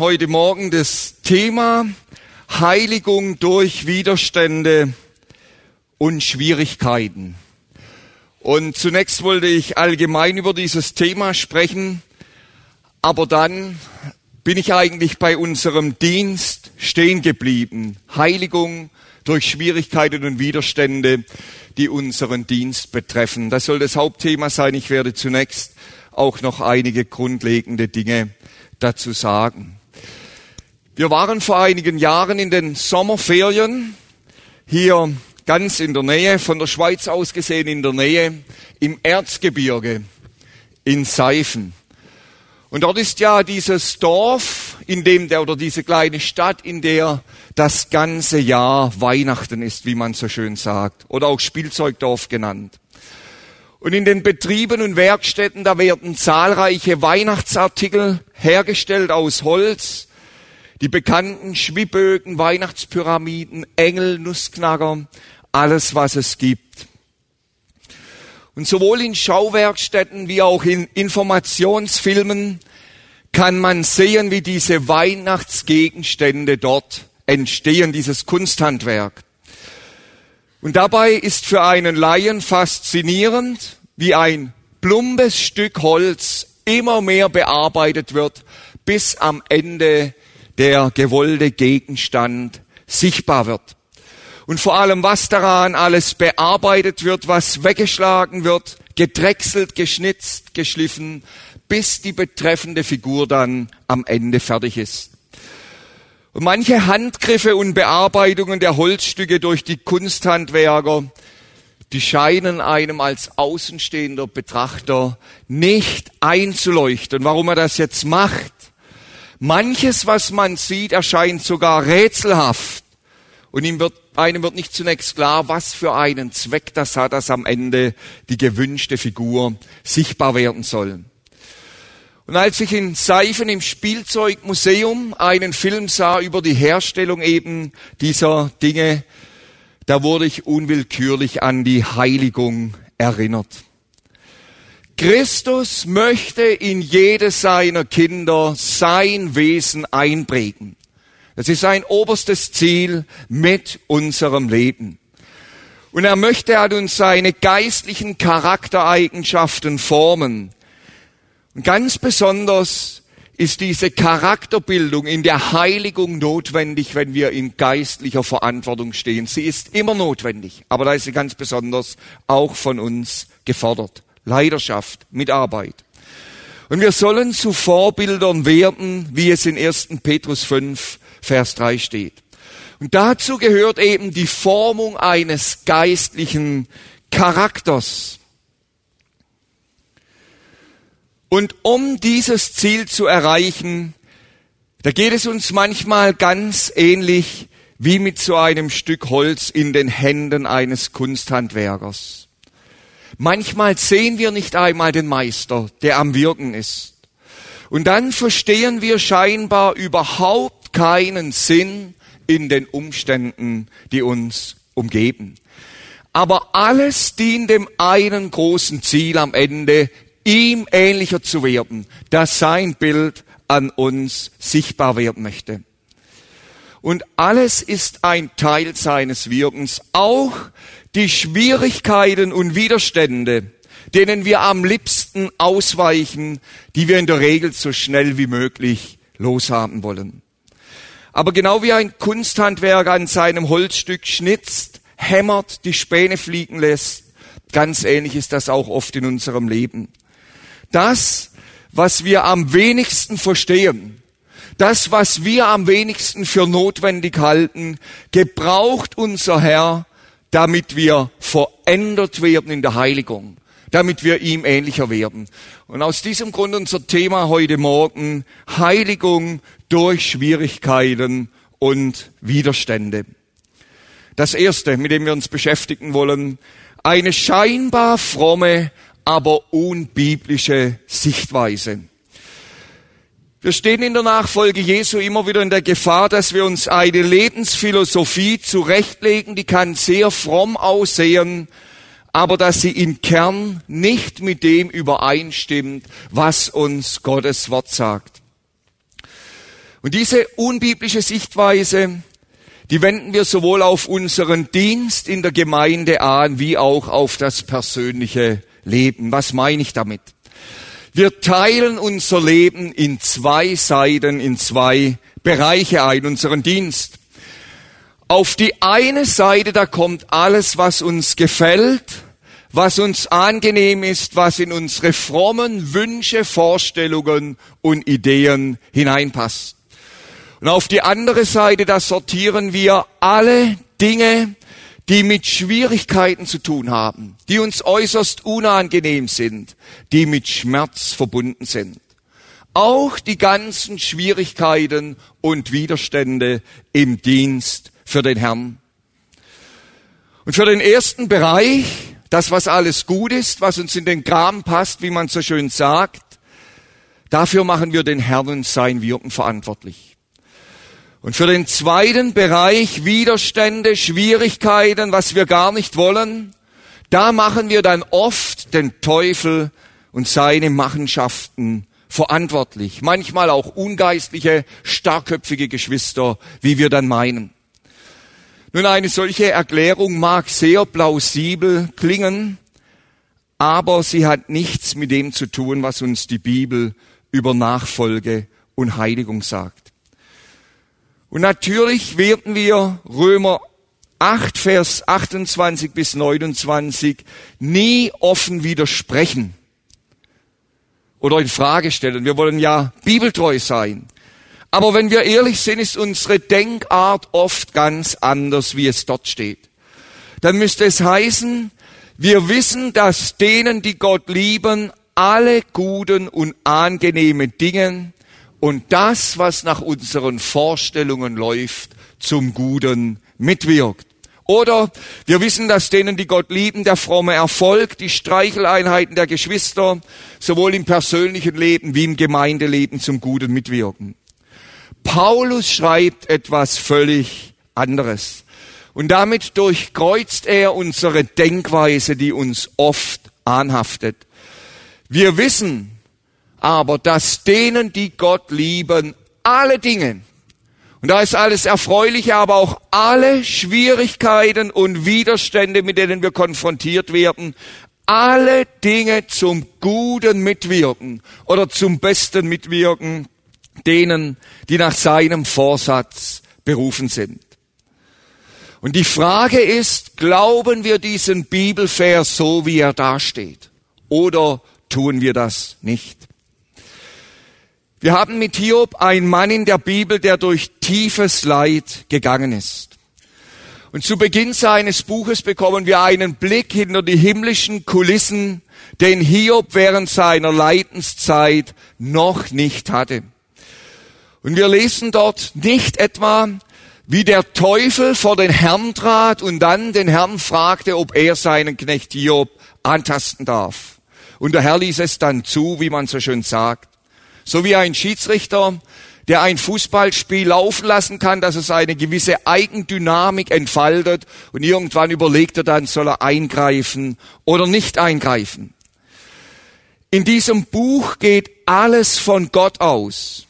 Heute Morgen das Thema Heiligung durch Widerstände und Schwierigkeiten. Und zunächst wollte ich allgemein über dieses Thema sprechen, aber dann bin ich eigentlich bei unserem Dienst stehen geblieben. Heiligung durch Schwierigkeiten und Widerstände, die unseren Dienst betreffen. Das soll das Hauptthema sein. Ich werde zunächst auch noch einige grundlegende Dinge dazu sagen. Wir waren vor einigen Jahren in den Sommerferien hier ganz in der Nähe, von der Schweiz aus gesehen in der Nähe, im Erzgebirge in Seifen. Und dort ist ja dieses Dorf, in dem der oder diese kleine Stadt, in der das ganze Jahr Weihnachten ist, wie man so schön sagt, oder auch Spielzeugdorf genannt. Und in den Betrieben und Werkstätten, da werden zahlreiche Weihnachtsartikel hergestellt aus Holz. Die bekannten Schwibbögen, Weihnachtspyramiden, Engel, Nussknacker, alles was es gibt. Und sowohl in Schauwerkstätten wie auch in Informationsfilmen kann man sehen, wie diese Weihnachtsgegenstände dort entstehen, dieses Kunsthandwerk. Und dabei ist für einen Laien faszinierend, wie ein plumpes Stück Holz immer mehr bearbeitet wird, bis am Ende der gewollte Gegenstand sichtbar wird. Und vor allem, was daran alles bearbeitet wird, was weggeschlagen wird, gedrechselt, geschnitzt, geschliffen, bis die betreffende Figur dann am Ende fertig ist. Und manche Handgriffe und Bearbeitungen der Holzstücke durch die Kunsthandwerker, die scheinen einem als außenstehender Betrachter nicht einzuleuchten, warum er das jetzt macht. Manches, was man sieht, erscheint sogar rätselhaft. Und ihm wird, einem wird nicht zunächst klar, was für einen Zweck das hat, dass am Ende die gewünschte Figur sichtbar werden soll. Und als ich in Seifen im Spielzeugmuseum einen Film sah über die Herstellung eben dieser Dinge, da wurde ich unwillkürlich an die Heiligung erinnert. Christus möchte in jedes seiner Kinder sein Wesen einprägen. Das ist sein oberstes Ziel mit unserem Leben. Und er möchte an uns seine geistlichen Charaktereigenschaften formen. Und ganz besonders ist diese Charakterbildung in der Heiligung notwendig, wenn wir in geistlicher Verantwortung stehen. Sie ist immer notwendig, aber da ist sie ganz besonders auch von uns gefordert. Leidenschaft, Mitarbeit. Und wir sollen zu Vorbildern werden, wie es in 1. Petrus 5, Vers 3 steht. Und dazu gehört eben die Formung eines geistlichen Charakters. Und um dieses Ziel zu erreichen, da geht es uns manchmal ganz ähnlich wie mit so einem Stück Holz in den Händen eines Kunsthandwerkers. Manchmal sehen wir nicht einmal den Meister, der am Wirken ist. Und dann verstehen wir scheinbar überhaupt keinen Sinn in den Umständen, die uns umgeben. Aber alles dient dem einen großen Ziel am Ende, ihm ähnlicher zu werden, dass sein Bild an uns sichtbar werden möchte. Und alles ist ein Teil seines Wirkens, auch die Schwierigkeiten und Widerstände, denen wir am liebsten ausweichen, die wir in der Regel so schnell wie möglich loshaben wollen. Aber genau wie ein Kunsthandwerker an seinem Holzstück schnitzt, hämmert, die Späne fliegen lässt, ganz ähnlich ist das auch oft in unserem Leben das, was wir am wenigsten verstehen, das, was wir am wenigsten für notwendig halten, gebraucht unser Herr, damit wir verändert werden in der Heiligung, damit wir ihm ähnlicher werden. Und aus diesem Grund unser Thema heute Morgen Heiligung durch Schwierigkeiten und Widerstände. Das erste, mit dem wir uns beschäftigen wollen, eine scheinbar fromme, aber unbiblische Sichtweise. Wir stehen in der Nachfolge Jesu immer wieder in der Gefahr, dass wir uns eine Lebensphilosophie zurechtlegen, die kann sehr fromm aussehen, aber dass sie im Kern nicht mit dem übereinstimmt, was uns Gottes Wort sagt. Und diese unbiblische Sichtweise, die wenden wir sowohl auf unseren Dienst in der Gemeinde an, wie auch auf das persönliche Leben. Was meine ich damit? Wir teilen unser Leben in zwei Seiten, in zwei Bereiche ein, unseren Dienst. Auf die eine Seite, da kommt alles, was uns gefällt, was uns angenehm ist, was in unsere frommen Wünsche, Vorstellungen und Ideen hineinpasst. Und auf die andere Seite, da sortieren wir alle Dinge, die mit Schwierigkeiten zu tun haben, die uns äußerst unangenehm sind, die mit Schmerz verbunden sind. Auch die ganzen Schwierigkeiten und Widerstände im Dienst für den Herrn. Und für den ersten Bereich, das was alles gut ist, was uns in den Kram passt, wie man so schön sagt, dafür machen wir den Herrn und sein Wirken verantwortlich. Und für den zweiten Bereich Widerstände, Schwierigkeiten, was wir gar nicht wollen, da machen wir dann oft den Teufel und seine Machenschaften verantwortlich. Manchmal auch ungeistliche, starkköpfige Geschwister, wie wir dann meinen. Nun, eine solche Erklärung mag sehr plausibel klingen, aber sie hat nichts mit dem zu tun, was uns die Bibel über Nachfolge und Heiligung sagt. Und natürlich werden wir Römer 8, Vers 28 bis 29 nie offen widersprechen oder in Frage stellen. Wir wollen ja bibeltreu sein. Aber wenn wir ehrlich sind, ist unsere Denkart oft ganz anders, wie es dort steht. Dann müsste es heißen, wir wissen, dass denen, die Gott lieben, alle guten und angenehmen Dinge und das, was nach unseren Vorstellungen läuft, zum Guten mitwirkt. Oder wir wissen, dass denen, die Gott lieben, der fromme Erfolg, die Streicheleinheiten der Geschwister, sowohl im persönlichen Leben wie im Gemeindeleben zum Guten mitwirken. Paulus schreibt etwas völlig anderes. Und damit durchkreuzt er unsere Denkweise, die uns oft anhaftet. Wir wissen, aber dass denen, die Gott lieben, alle Dinge, und da ist alles Erfreuliche, aber auch alle Schwierigkeiten und Widerstände, mit denen wir konfrontiert werden, alle Dinge zum Guten mitwirken oder zum Besten mitwirken, denen, die nach seinem Vorsatz berufen sind. Und die Frage ist, glauben wir diesen Bibelvers so, wie er dasteht? Oder tun wir das nicht? Wir haben mit Hiob einen Mann in der Bibel, der durch tiefes Leid gegangen ist. Und zu Beginn seines Buches bekommen wir einen Blick hinter die himmlischen Kulissen, den Hiob während seiner Leidenszeit noch nicht hatte. Und wir lesen dort nicht etwa, wie der Teufel vor den Herrn trat und dann den Herrn fragte, ob er seinen Knecht Hiob antasten darf. Und der Herr ließ es dann zu, wie man so schön sagt. So wie ein Schiedsrichter, der ein Fußballspiel laufen lassen kann, dass es eine gewisse Eigendynamik entfaltet und irgendwann überlegt er dann, soll er eingreifen oder nicht eingreifen. In diesem Buch geht alles von Gott aus.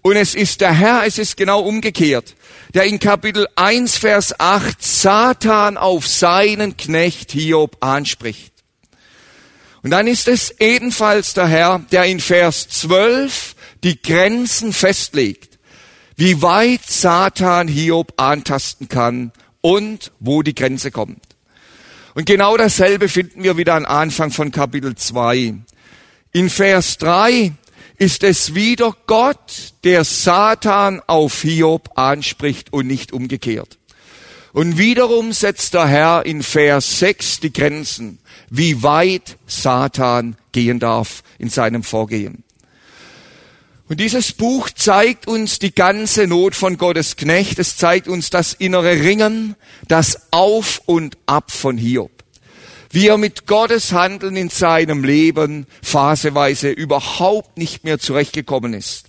Und es ist der Herr, es ist genau umgekehrt, der in Kapitel 1, Vers 8 Satan auf seinen Knecht Hiob anspricht. Und dann ist es ebenfalls der Herr, der in Vers 12 die Grenzen festlegt, wie weit Satan Hiob antasten kann und wo die Grenze kommt. Und genau dasselbe finden wir wieder am Anfang von Kapitel 2. In Vers 3 ist es wieder Gott, der Satan auf Hiob anspricht und nicht umgekehrt. Und wiederum setzt der Herr in Vers 6 die Grenzen, wie weit Satan gehen darf in seinem Vorgehen. Und dieses Buch zeigt uns die ganze Not von Gottes Knecht. Es zeigt uns das innere Ringen, das Auf und Ab von Hiob. Wie er mit Gottes Handeln in seinem Leben phaseweise überhaupt nicht mehr zurechtgekommen ist.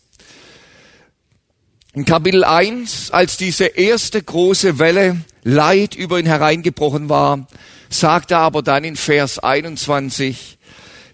In Kapitel 1, als diese erste große Welle Leid über ihn hereingebrochen war, sagt er aber dann in Vers 21,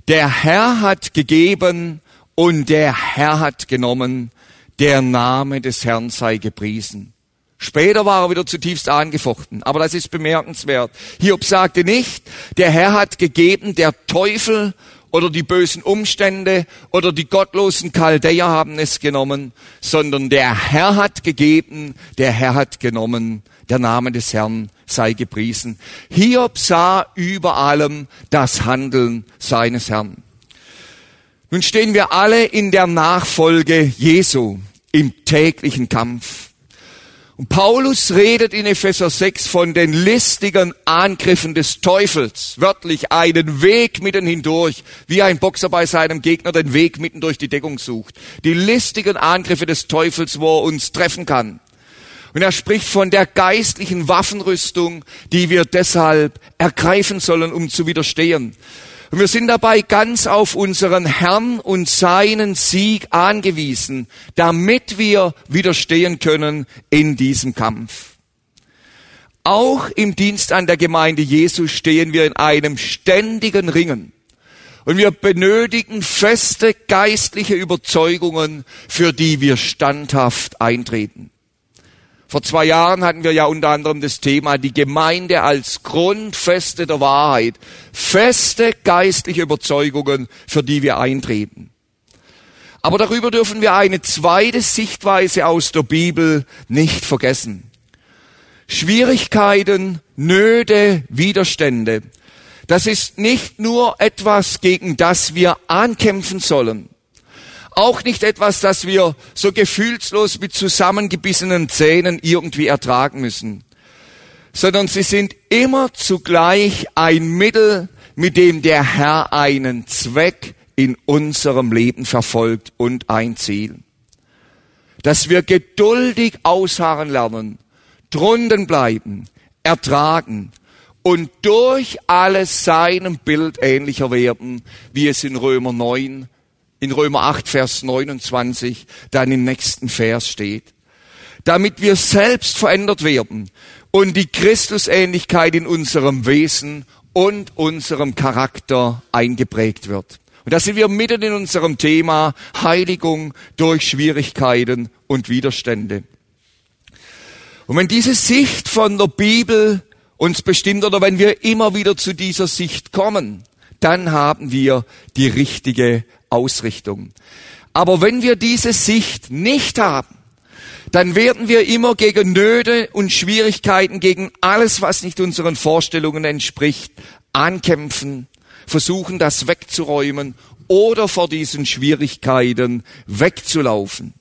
der Herr hat gegeben und der Herr hat genommen, der Name des Herrn sei gepriesen. Später war er wieder zutiefst angefochten, aber das ist bemerkenswert. Hiob sagte nicht, der Herr hat gegeben, der Teufel oder die bösen Umstände oder die gottlosen Chaldäer haben es genommen, sondern der Herr hat gegeben, der Herr hat genommen, der Name des Herrn sei gepriesen. Hiob sah über allem das Handeln seines Herrn. Nun stehen wir alle in der Nachfolge Jesu im täglichen Kampf. Und Paulus redet in Epheser 6 von den listigen Angriffen des Teufels. Wörtlich einen Weg mitten hindurch, wie ein Boxer bei seinem Gegner den Weg mitten durch die Deckung sucht. Die listigen Angriffe des Teufels, wo er uns treffen kann. Und er spricht von der geistlichen Waffenrüstung, die wir deshalb ergreifen sollen, um zu widerstehen. Und wir sind dabei ganz auf unseren Herrn und seinen Sieg angewiesen, damit wir widerstehen können in diesem Kampf. Auch im Dienst an der Gemeinde Jesu stehen wir in einem ständigen Ringen. Und wir benötigen feste geistliche Überzeugungen, für die wir standhaft eintreten. Vor zwei Jahren hatten wir ja unter anderem das Thema die Gemeinde als Grundfeste der Wahrheit. Feste geistliche Überzeugungen, für die wir eintreten. Aber darüber dürfen wir eine zweite Sichtweise aus der Bibel nicht vergessen. Schwierigkeiten, Nöte, Widerstände. Das ist nicht nur etwas, gegen das wir ankämpfen sollen auch nicht etwas, das wir so gefühlslos mit zusammengebissenen Zähnen irgendwie ertragen müssen, sondern sie sind immer zugleich ein Mittel, mit dem der Herr einen Zweck in unserem Leben verfolgt und ein Ziel. Dass wir geduldig ausharren lernen, drunten bleiben, ertragen und durch alles seinem Bild ähnlicher werden, wie es in Römer 9 in Römer 8, Vers 29 dann im nächsten Vers steht. Damit wir selbst verändert werden und die Christusähnlichkeit in unserem Wesen und unserem Charakter eingeprägt wird. Und da sind wir mitten in unserem Thema Heiligung durch Schwierigkeiten und Widerstände. Und wenn diese Sicht von der Bibel uns bestimmt oder wenn wir immer wieder zu dieser Sicht kommen, dann haben wir die richtige Ausrichtung. Aber wenn wir diese Sicht nicht haben, dann werden wir immer gegen Nöte und Schwierigkeiten, gegen alles, was nicht unseren Vorstellungen entspricht, ankämpfen, versuchen, das wegzuräumen oder vor diesen Schwierigkeiten wegzulaufen.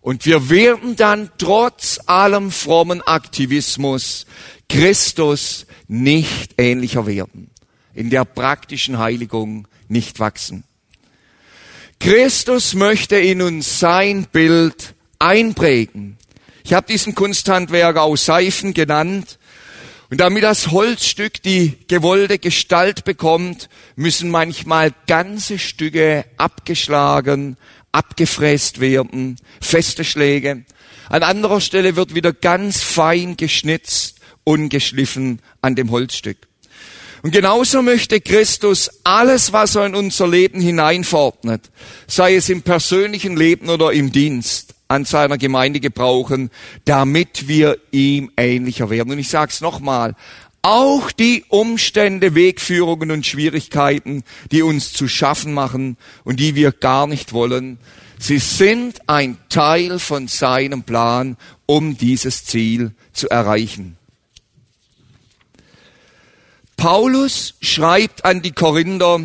Und wir werden dann trotz allem frommen Aktivismus Christus nicht ähnlicher werden, in der praktischen Heiligung nicht wachsen. Christus möchte in uns sein Bild einprägen. Ich habe diesen Kunsthandwerker aus Seifen genannt. Und damit das Holzstück die gewollte Gestalt bekommt, müssen manchmal ganze Stücke abgeschlagen, abgefräst werden, feste Schläge. An anderer Stelle wird wieder ganz fein geschnitzt und geschliffen an dem Holzstück. Und genauso möchte Christus alles, was er in unser Leben hineinverordnet, sei es im persönlichen Leben oder im Dienst, an seiner Gemeinde gebrauchen, damit wir ihm ähnlicher werden. Und ich sage es nochmal, auch die Umstände, Wegführungen und Schwierigkeiten, die uns zu schaffen machen und die wir gar nicht wollen, sie sind ein Teil von seinem Plan, um dieses Ziel zu erreichen. Paulus schreibt an die Korinther,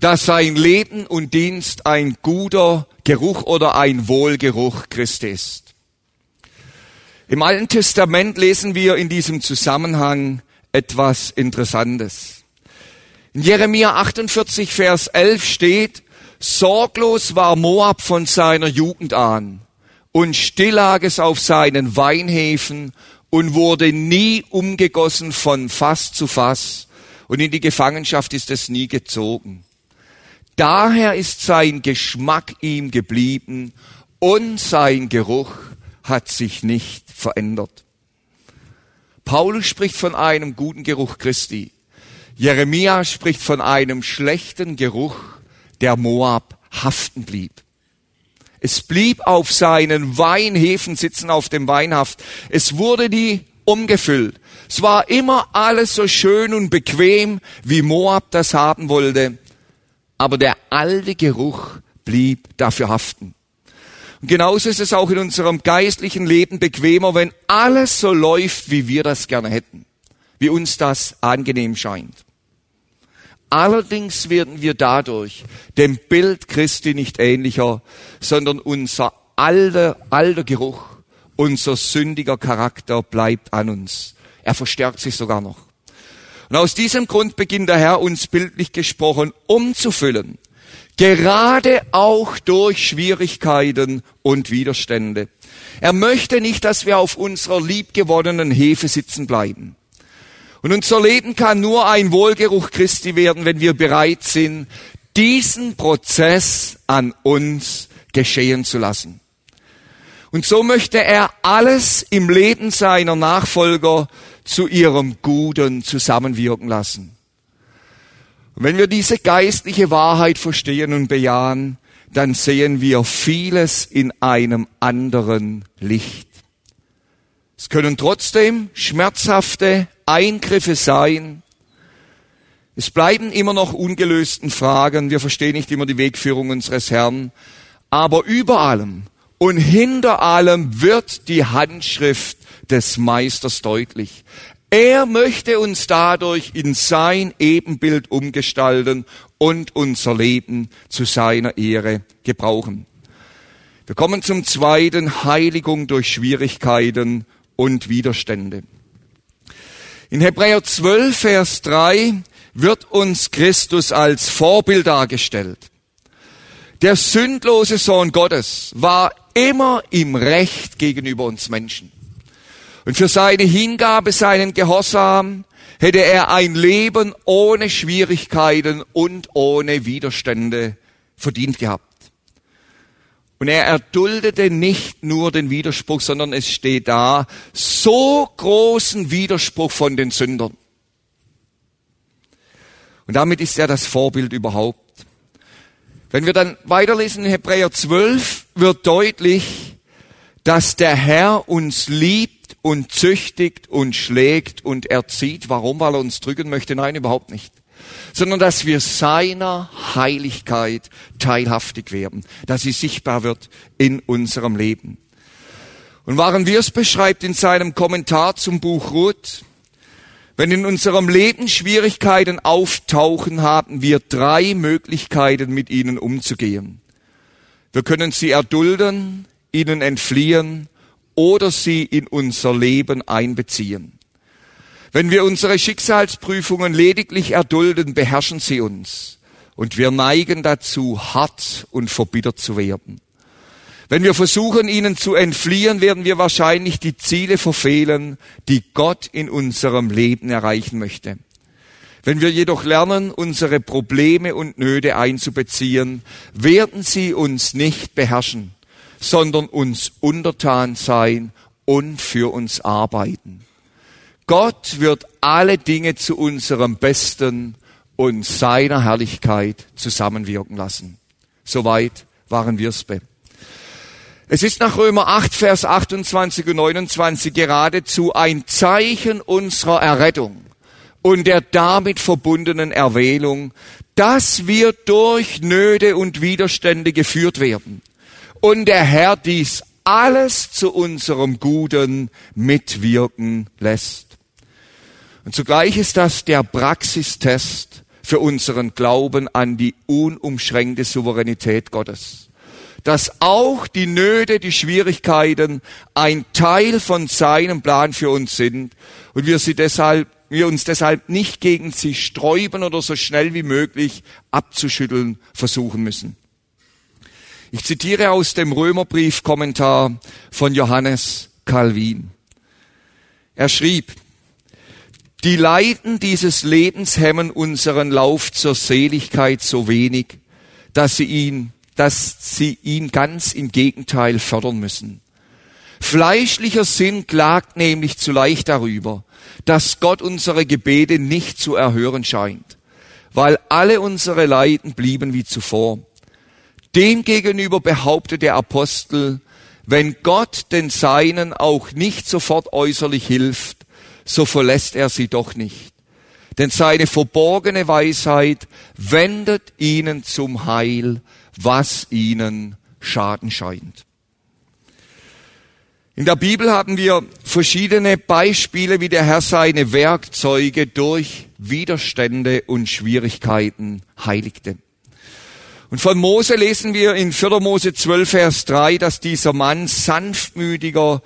dass sein Leben und Dienst ein guter Geruch oder ein Wohlgeruch Christi ist. Im Alten Testament lesen wir in diesem Zusammenhang etwas Interessantes. In Jeremia 48, Vers 11 steht, Sorglos war Moab von seiner Jugend an und still lag es auf seinen Weinhäfen und wurde nie umgegossen von Fass zu Fass und in die Gefangenschaft ist es nie gezogen. Daher ist sein Geschmack ihm geblieben und sein Geruch hat sich nicht verändert. Paulus spricht von einem guten Geruch Christi. Jeremia spricht von einem schlechten Geruch, der Moab haften blieb. Es blieb auf seinen Weinhefen sitzen, auf dem Weinhaft. Es wurde nie umgefüllt. Es war immer alles so schön und bequem, wie Moab das haben wollte. Aber der alte Geruch blieb dafür haften. Und genauso ist es auch in unserem geistlichen Leben bequemer, wenn alles so läuft, wie wir das gerne hätten, wie uns das angenehm scheint. Allerdings werden wir dadurch dem Bild Christi nicht ähnlicher, sondern unser alter, alter Geruch, unser sündiger Charakter bleibt an uns. Er verstärkt sich sogar noch. Und aus diesem Grund beginnt der Herr uns bildlich gesprochen umzufüllen. Gerade auch durch Schwierigkeiten und Widerstände. Er möchte nicht, dass wir auf unserer liebgewonnenen Hefe sitzen bleiben. Und unser Leben kann nur ein Wohlgeruch Christi werden, wenn wir bereit sind, diesen Prozess an uns geschehen zu lassen. Und so möchte er alles im Leben seiner Nachfolger zu ihrem Guten zusammenwirken lassen. Und wenn wir diese geistliche Wahrheit verstehen und bejahen, dann sehen wir vieles in einem anderen Licht. Es können trotzdem schmerzhafte Eingriffe sein. Es bleiben immer noch ungelösten Fragen. Wir verstehen nicht immer die Wegführung unseres Herrn. Aber über allem und hinter allem wird die Handschrift des Meisters deutlich. Er möchte uns dadurch in sein Ebenbild umgestalten und unser Leben zu seiner Ehre gebrauchen. Wir kommen zum zweiten, Heiligung durch Schwierigkeiten und Widerstände. In Hebräer 12, Vers 3 wird uns Christus als Vorbild dargestellt. Der sündlose Sohn Gottes war immer im Recht gegenüber uns Menschen. Und für seine Hingabe, seinen Gehorsam, hätte er ein Leben ohne Schwierigkeiten und ohne Widerstände verdient gehabt. Und er erduldete nicht nur den Widerspruch, sondern es steht da, so großen Widerspruch von den Sündern. Und damit ist er das Vorbild überhaupt. Wenn wir dann weiterlesen in Hebräer 12, wird deutlich, dass der Herr uns liebt und züchtigt und schlägt und erzieht. Warum? Weil er uns drücken möchte? Nein, überhaupt nicht sondern dass wir seiner Heiligkeit teilhaftig werden, dass sie sichtbar wird in unserem Leben. Und waren wir es beschreibt in seinem Kommentar zum Buch Ruth, wenn in unserem Leben Schwierigkeiten auftauchen, haben wir drei Möglichkeiten, mit ihnen umzugehen. Wir können sie erdulden, ihnen entfliehen oder sie in unser Leben einbeziehen. Wenn wir unsere Schicksalsprüfungen lediglich erdulden, beherrschen sie uns. Und wir neigen dazu, hart und verbittert zu werden. Wenn wir versuchen, ihnen zu entfliehen, werden wir wahrscheinlich die Ziele verfehlen, die Gott in unserem Leben erreichen möchte. Wenn wir jedoch lernen, unsere Probleme und Nöte einzubeziehen, werden sie uns nicht beherrschen, sondern uns untertan sein und für uns arbeiten. Gott wird alle Dinge zu unserem Besten und seiner Herrlichkeit zusammenwirken lassen. Soweit waren wir es. Es ist nach Römer 8, Vers 28 und 29 geradezu ein Zeichen unserer Errettung und der damit verbundenen Erwählung, dass wir durch Nöte und Widerstände geführt werden und der Herr dies alles zu unserem Guten mitwirken lässt. Und zugleich ist das der Praxistest für unseren Glauben an die unumschränkte Souveränität Gottes. dass auch die Nöte, die Schwierigkeiten ein Teil von seinem Plan für uns sind und wir sie deshalb wir uns deshalb nicht gegen sie sträuben oder so schnell wie möglich abzuschütteln versuchen müssen. Ich zitiere aus dem Römerbrief-Kommentar von Johannes Calvin. Er schrieb, die Leiden dieses Lebens hemmen unseren Lauf zur Seligkeit so wenig, dass sie ihn, dass sie ihn ganz im Gegenteil fördern müssen. Fleischlicher Sinn klagt nämlich zu leicht darüber, dass Gott unsere Gebete nicht zu erhören scheint, weil alle unsere Leiden blieben wie zuvor. Demgegenüber behauptet der Apostel, wenn Gott den Seinen auch nicht sofort äußerlich hilft, so verlässt er sie doch nicht. Denn seine verborgene Weisheit wendet ihnen zum Heil, was ihnen Schaden scheint. In der Bibel haben wir verschiedene Beispiele, wie der Herr seine Werkzeuge durch Widerstände und Schwierigkeiten heiligte. Und von Mose lesen wir in 4. Mose 12, Vers 3, dass dieser Mann sanftmütiger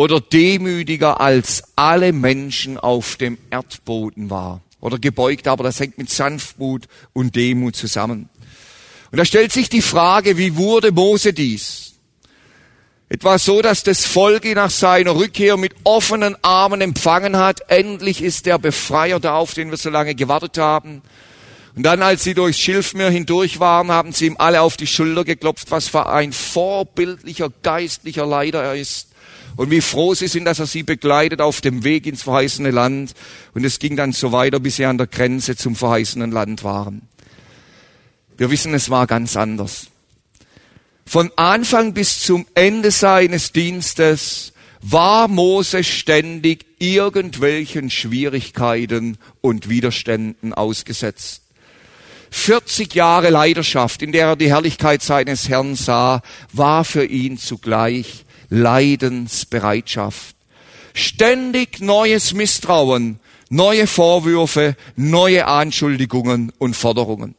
oder demütiger als alle Menschen auf dem Erdboden war. Oder gebeugt, aber das hängt mit Sanftmut und Demut zusammen. Und da stellt sich die Frage, wie wurde Mose dies? Etwa so, dass das Volk ihn nach seiner Rückkehr mit offenen Armen empfangen hat. Endlich ist der Befreier da, auf den wir so lange gewartet haben. Und dann, als sie durchs Schilfmeer hindurch waren, haben sie ihm alle auf die Schulter geklopft, was für ein vorbildlicher geistlicher Leiter er ist. Und wie froh sie sind, dass er sie begleitet auf dem Weg ins verheißene Land. Und es ging dann so weiter, bis sie an der Grenze zum verheißenen Land waren. Wir wissen, es war ganz anders. Von Anfang bis zum Ende seines Dienstes war Mose ständig irgendwelchen Schwierigkeiten und Widerständen ausgesetzt. 40 Jahre Leidenschaft, in der er die Herrlichkeit seines Herrn sah, war für ihn zugleich Leidensbereitschaft. Ständig neues Misstrauen, neue Vorwürfe, neue Anschuldigungen und Forderungen.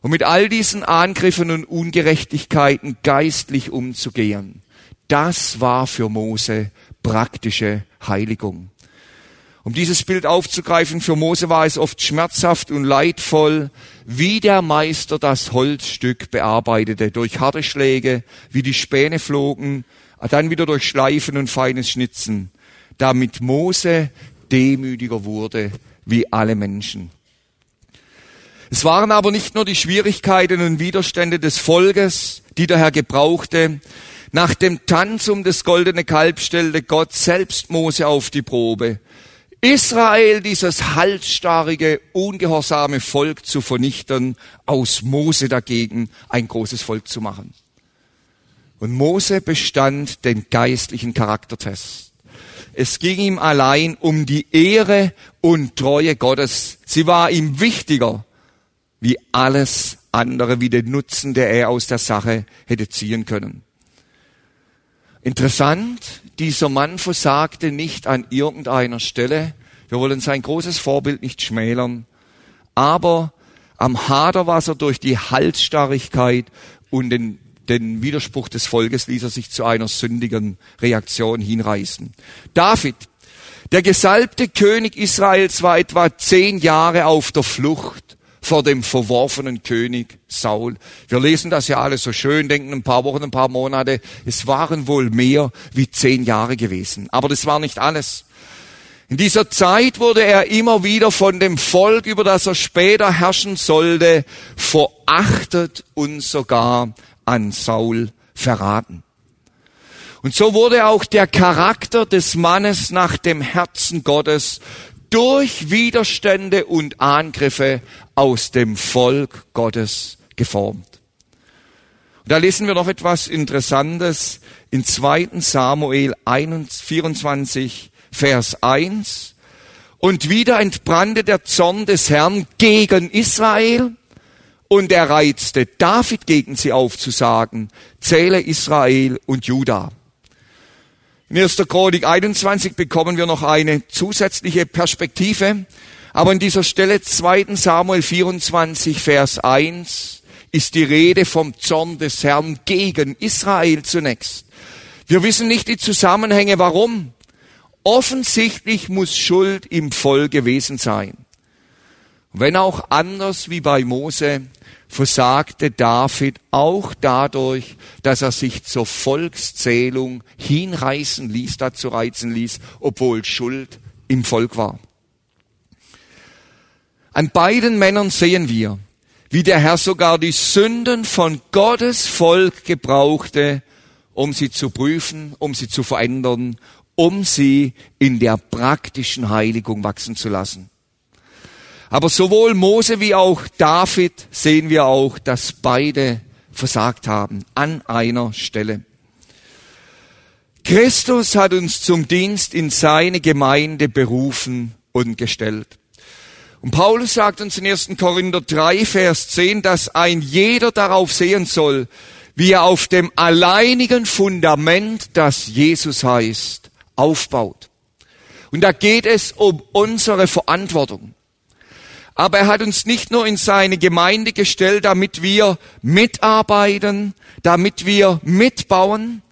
Und mit all diesen Angriffen und Ungerechtigkeiten geistlich umzugehen, das war für Mose praktische Heiligung. Um dieses Bild aufzugreifen, für Mose war es oft schmerzhaft und leidvoll, wie der Meister das Holzstück bearbeitete, durch harte Schläge, wie die Späne flogen, dann wieder durch Schleifen und feines Schnitzen, damit Mose demütiger wurde wie alle Menschen. Es waren aber nicht nur die Schwierigkeiten und Widerstände des Volkes, die der Herr gebrauchte. Nach dem Tanz um das goldene Kalb stellte Gott selbst Mose auf die Probe. Israel, dieses halsstarrige, ungehorsame Volk zu vernichten, aus Mose dagegen ein großes Volk zu machen. Und Mose bestand den geistlichen Charaktertest. Es ging ihm allein um die Ehre und Treue Gottes. Sie war ihm wichtiger wie alles andere, wie den Nutzen, der er aus der Sache hätte ziehen können. Interessant, dieser Mann versagte nicht an irgendeiner Stelle. Wir wollen sein großes Vorbild nicht schmälern. Aber am Haderwasser durch die Halsstarrigkeit und den, den Widerspruch des Volkes ließ er sich zu einer sündigen Reaktion hinreißen. David, der gesalbte König Israels, war etwa zehn Jahre auf der Flucht vor dem verworfenen König Saul. Wir lesen das ja alles so schön, denken ein paar Wochen, ein paar Monate. Es waren wohl mehr wie zehn Jahre gewesen. Aber das war nicht alles. In dieser Zeit wurde er immer wieder von dem Volk, über das er später herrschen sollte, verachtet und sogar an Saul verraten. Und so wurde auch der Charakter des Mannes nach dem Herzen Gottes durch Widerstände und Angriffe aus dem Volk Gottes geformt. Und da lesen wir noch etwas Interessantes in 2. Samuel 24, Vers 1. Und wieder entbrannte der Zorn des Herrn gegen Israel und er reizte David gegen sie aufzusagen, zähle Israel und Juda. In 1. Chronik 21 bekommen wir noch eine zusätzliche Perspektive. Aber in dieser Stelle 2. Samuel 24, Vers 1 ist die Rede vom Zorn des Herrn gegen Israel zunächst. Wir wissen nicht die Zusammenhänge, warum. Offensichtlich muss Schuld im Volk gewesen sein. Wenn auch anders wie bei Mose, versagte David auch dadurch, dass er sich zur Volkszählung hinreißen ließ, dazu reizen ließ, obwohl Schuld im Volk war. An beiden Männern sehen wir, wie der Herr sogar die Sünden von Gottes Volk gebrauchte, um sie zu prüfen, um sie zu verändern, um sie in der praktischen Heiligung wachsen zu lassen. Aber sowohl Mose wie auch David sehen wir auch, dass beide versagt haben an einer Stelle. Christus hat uns zum Dienst in seine Gemeinde berufen und gestellt. Und Paulus sagt uns in 1. Korinther 3, Vers 10, dass ein jeder darauf sehen soll, wie er auf dem alleinigen Fundament, das Jesus heißt, aufbaut. Und da geht es um unsere Verantwortung. Aber er hat uns nicht nur in seine Gemeinde gestellt, damit wir mitarbeiten, damit wir mitbauen,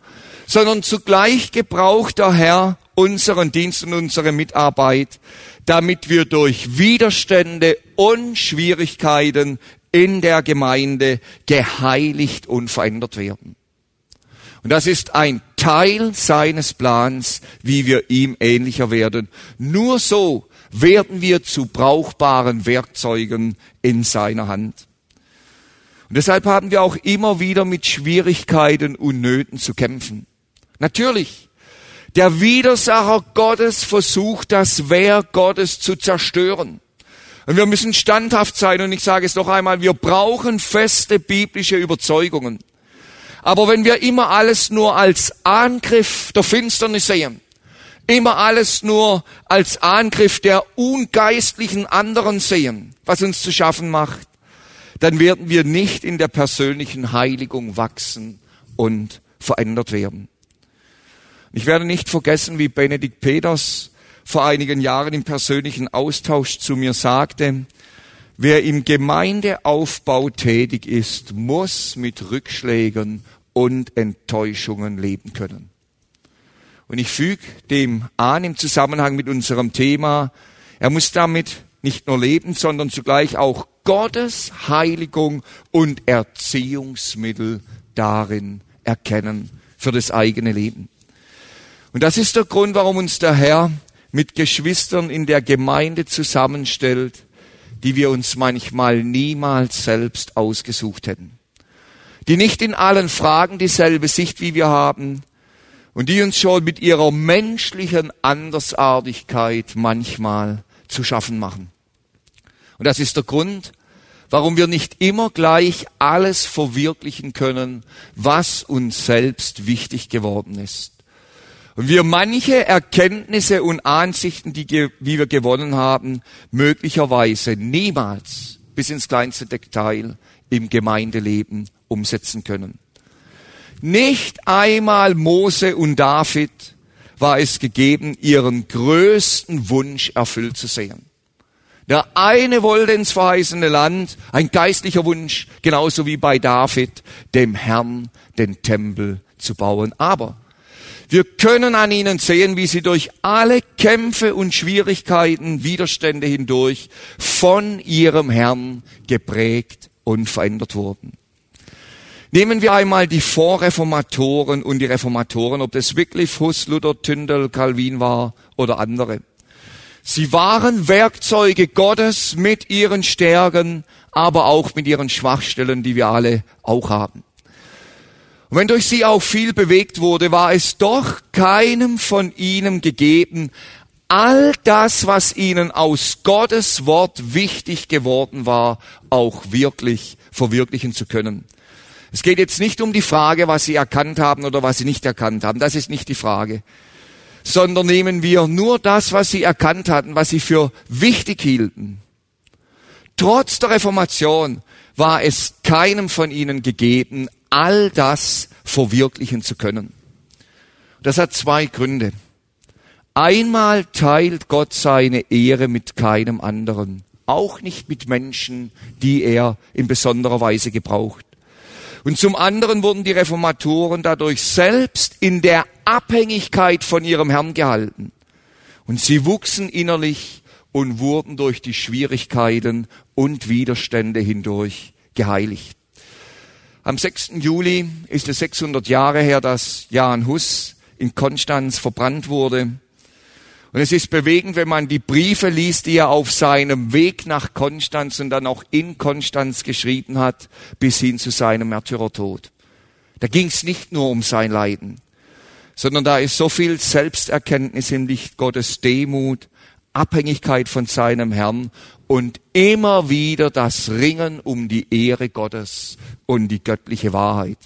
sondern zugleich gebraucht der Herr unseren Dienst und unsere Mitarbeit, damit wir durch Widerstände und Schwierigkeiten in der Gemeinde geheiligt und verändert werden. Und das ist ein Teil seines Plans, wie wir ihm ähnlicher werden. Nur so werden wir zu brauchbaren Werkzeugen in seiner Hand. Und deshalb haben wir auch immer wieder mit Schwierigkeiten und Nöten zu kämpfen. Natürlich, der Widersacher Gottes versucht, das Werk Gottes zu zerstören. Und wir müssen standhaft sein. Und ich sage es noch einmal, wir brauchen feste biblische Überzeugungen. Aber wenn wir immer alles nur als Angriff der Finsternis sehen, immer alles nur als Angriff der ungeistlichen anderen sehen, was uns zu schaffen macht, dann werden wir nicht in der persönlichen Heiligung wachsen und verändert werden. Ich werde nicht vergessen, wie Benedikt Peters vor einigen Jahren im persönlichen Austausch zu mir sagte, wer im Gemeindeaufbau tätig ist, muss mit Rückschlägen und Enttäuschungen leben können. Und ich füge dem an im Zusammenhang mit unserem Thema, er muss damit nicht nur leben, sondern zugleich auch Gottes Heiligung und Erziehungsmittel darin erkennen für das eigene Leben. Und das ist der Grund, warum uns der Herr mit Geschwistern in der Gemeinde zusammenstellt, die wir uns manchmal niemals selbst ausgesucht hätten. Die nicht in allen Fragen dieselbe Sicht wie wir haben, und die uns schon mit ihrer menschlichen Andersartigkeit manchmal zu schaffen machen. Und das ist der Grund, warum wir nicht immer gleich alles verwirklichen können, was uns selbst wichtig geworden ist. Und wir manche Erkenntnisse und Ansichten, die wie wir gewonnen haben, möglicherweise niemals bis ins kleinste Detail im Gemeindeleben umsetzen können. Nicht einmal Mose und David war es gegeben, ihren größten Wunsch erfüllt zu sehen. Der eine wollte ins verheißene Land, ein geistlicher Wunsch, genauso wie bei David, dem Herrn den Tempel zu bauen. Aber wir können an ihnen sehen, wie sie durch alle Kämpfe und Schwierigkeiten, Widerstände hindurch von ihrem Herrn geprägt und verändert wurden. Nehmen wir einmal die Vorreformatoren und die Reformatoren, ob das Wycliffe, Huss, Luther, Tündel, Calvin war oder andere. Sie waren Werkzeuge Gottes mit ihren Stärken, aber auch mit ihren Schwachstellen, die wir alle auch haben. Und wenn durch sie auch viel bewegt wurde, war es doch keinem von ihnen gegeben, all das, was ihnen aus Gottes Wort wichtig geworden war, auch wirklich verwirklichen zu können. Es geht jetzt nicht um die Frage, was sie erkannt haben oder was sie nicht erkannt haben. Das ist nicht die Frage. Sondern nehmen wir nur das, was sie erkannt hatten, was sie für wichtig hielten. Trotz der Reformation war es keinem von ihnen gegeben, all das verwirklichen zu können. Das hat zwei Gründe. Einmal teilt Gott seine Ehre mit keinem anderen auch nicht mit Menschen, die er in besonderer Weise gebraucht. Und zum anderen wurden die Reformatoren dadurch selbst in der Abhängigkeit von ihrem Herrn gehalten. Und sie wuchsen innerlich und wurden durch die Schwierigkeiten und Widerstände hindurch geheiligt. Am 6. Juli ist es 600 Jahre her, dass Jan Hus in Konstanz verbrannt wurde. Und es ist bewegend, wenn man die Briefe liest, die er auf seinem Weg nach Konstanz und dann auch in Konstanz geschrieben hat, bis hin zu seinem Märtyrertod. Da ging es nicht nur um sein Leiden, sondern da ist so viel Selbsterkenntnis im Licht Gottes, Demut, Abhängigkeit von seinem Herrn und immer wieder das Ringen um die Ehre Gottes und die göttliche Wahrheit.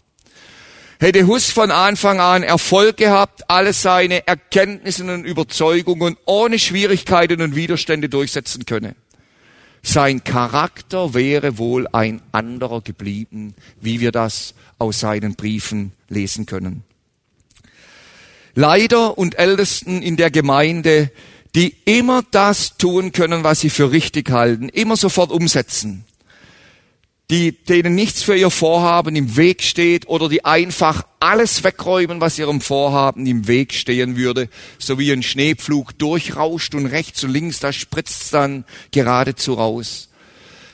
Hätte Hus von Anfang an Erfolg gehabt, alle seine Erkenntnisse und Überzeugungen ohne Schwierigkeiten und Widerstände durchsetzen könne. Sein Charakter wäre wohl ein anderer geblieben, wie wir das aus seinen Briefen lesen können. Leiter und Ältesten in der Gemeinde, die immer das tun können, was sie für richtig halten, immer sofort umsetzen die, denen nichts für ihr Vorhaben im Weg steht oder die einfach alles wegräumen, was ihrem Vorhaben im Weg stehen würde, so wie ein Schneepflug durchrauscht und rechts und links, da spritzt dann geradezu raus.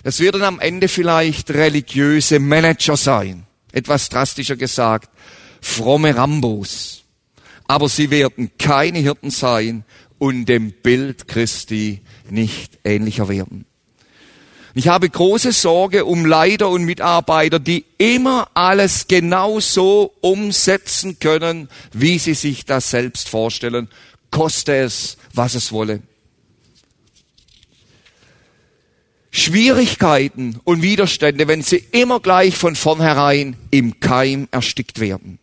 Das werden am Ende vielleicht religiöse Manager sein, etwas drastischer gesagt, fromme Rambos. Aber sie werden keine Hirten sein und dem Bild Christi nicht ähnlicher werden. Ich habe große Sorge um Leiter und Mitarbeiter, die immer alles genau so umsetzen können, wie sie sich das selbst vorstellen, koste es, was es wolle. Schwierigkeiten und Widerstände, wenn sie immer gleich von vornherein im Keim erstickt werden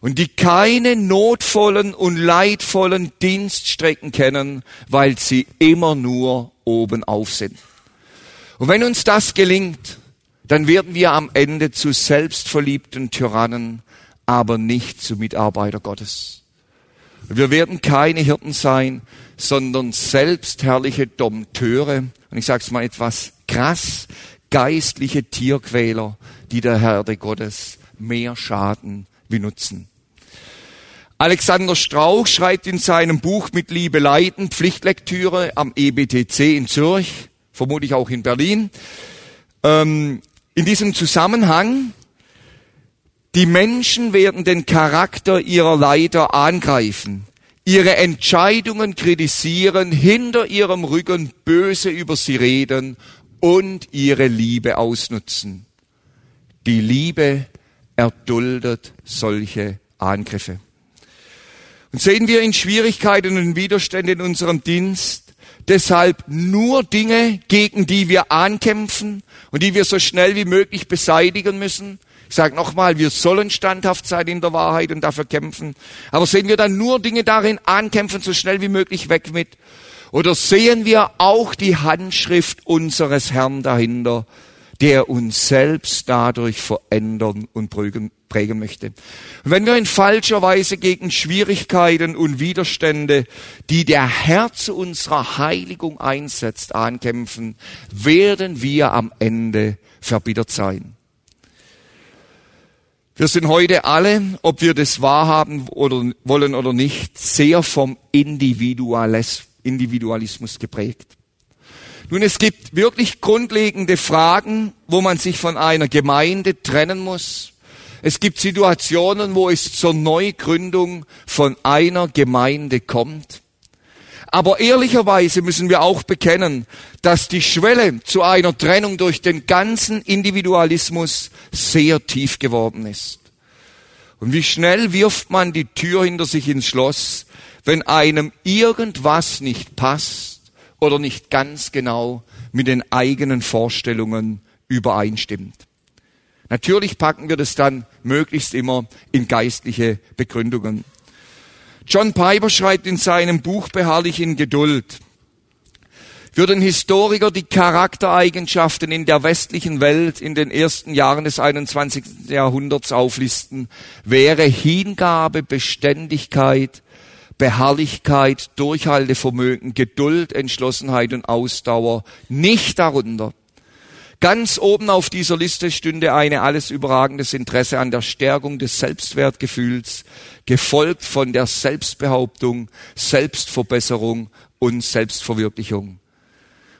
und die keine notvollen und leidvollen Dienststrecken kennen, weil sie immer nur oben auf sind. Und wenn uns das gelingt, dann werden wir am Ende zu selbstverliebten Tyrannen, aber nicht zu Mitarbeiter Gottes. Wir werden keine Hirten sein, sondern selbstherrliche Dompteure. Und ich sage es mal etwas krass, geistliche Tierquäler, die der Herde Gottes mehr schaden wie nutzen. Alexander Strauch schreibt in seinem Buch mit Liebe Leiden, Pflichtlektüre am EBTC in Zürich, vermutlich auch in Berlin. Ähm, in diesem Zusammenhang, die Menschen werden den Charakter ihrer Leiter angreifen, ihre Entscheidungen kritisieren, hinter ihrem Rücken böse über sie reden und ihre Liebe ausnutzen. Die Liebe erduldet solche Angriffe. Und sehen wir in Schwierigkeiten und Widerständen in unserem Dienst, deshalb nur Dinge, gegen die wir ankämpfen und die wir so schnell wie möglich beseitigen müssen. Ich sage nochmal, wir sollen standhaft sein in der Wahrheit und dafür kämpfen. Aber sehen wir dann nur Dinge darin ankämpfen, so schnell wie möglich weg mit? Oder sehen wir auch die Handschrift unseres Herrn dahinter, der uns selbst dadurch verändern und prägen möchte. Und wenn wir in falscher Weise gegen Schwierigkeiten und Widerstände, die der Herr zu unserer Heiligung einsetzt, ankämpfen, werden wir am Ende verbittert sein. Wir sind heute alle, ob wir das wahrhaben oder wollen oder nicht, sehr vom Individualismus geprägt. Nun, es gibt wirklich grundlegende Fragen, wo man sich von einer Gemeinde trennen muss. Es gibt Situationen, wo es zur Neugründung von einer Gemeinde kommt. Aber ehrlicherweise müssen wir auch bekennen, dass die Schwelle zu einer Trennung durch den ganzen Individualismus sehr tief geworden ist. Und wie schnell wirft man die Tür hinter sich ins Schloss, wenn einem irgendwas nicht passt oder nicht ganz genau mit den eigenen Vorstellungen übereinstimmt. Natürlich packen wir das dann möglichst immer in geistliche Begründungen. John Piper schreibt in seinem Buch Beharrlich in Geduld, für den Historiker die Charaktereigenschaften in der westlichen Welt in den ersten Jahren des 21. Jahrhunderts auflisten, wäre Hingabe, Beständigkeit, Beharrlichkeit, Durchhaltevermögen, Geduld, Entschlossenheit und Ausdauer nicht darunter. Ganz oben auf dieser Liste stünde eine alles überragendes Interesse an der Stärkung des Selbstwertgefühls, gefolgt von der Selbstbehauptung, Selbstverbesserung und Selbstverwirklichung.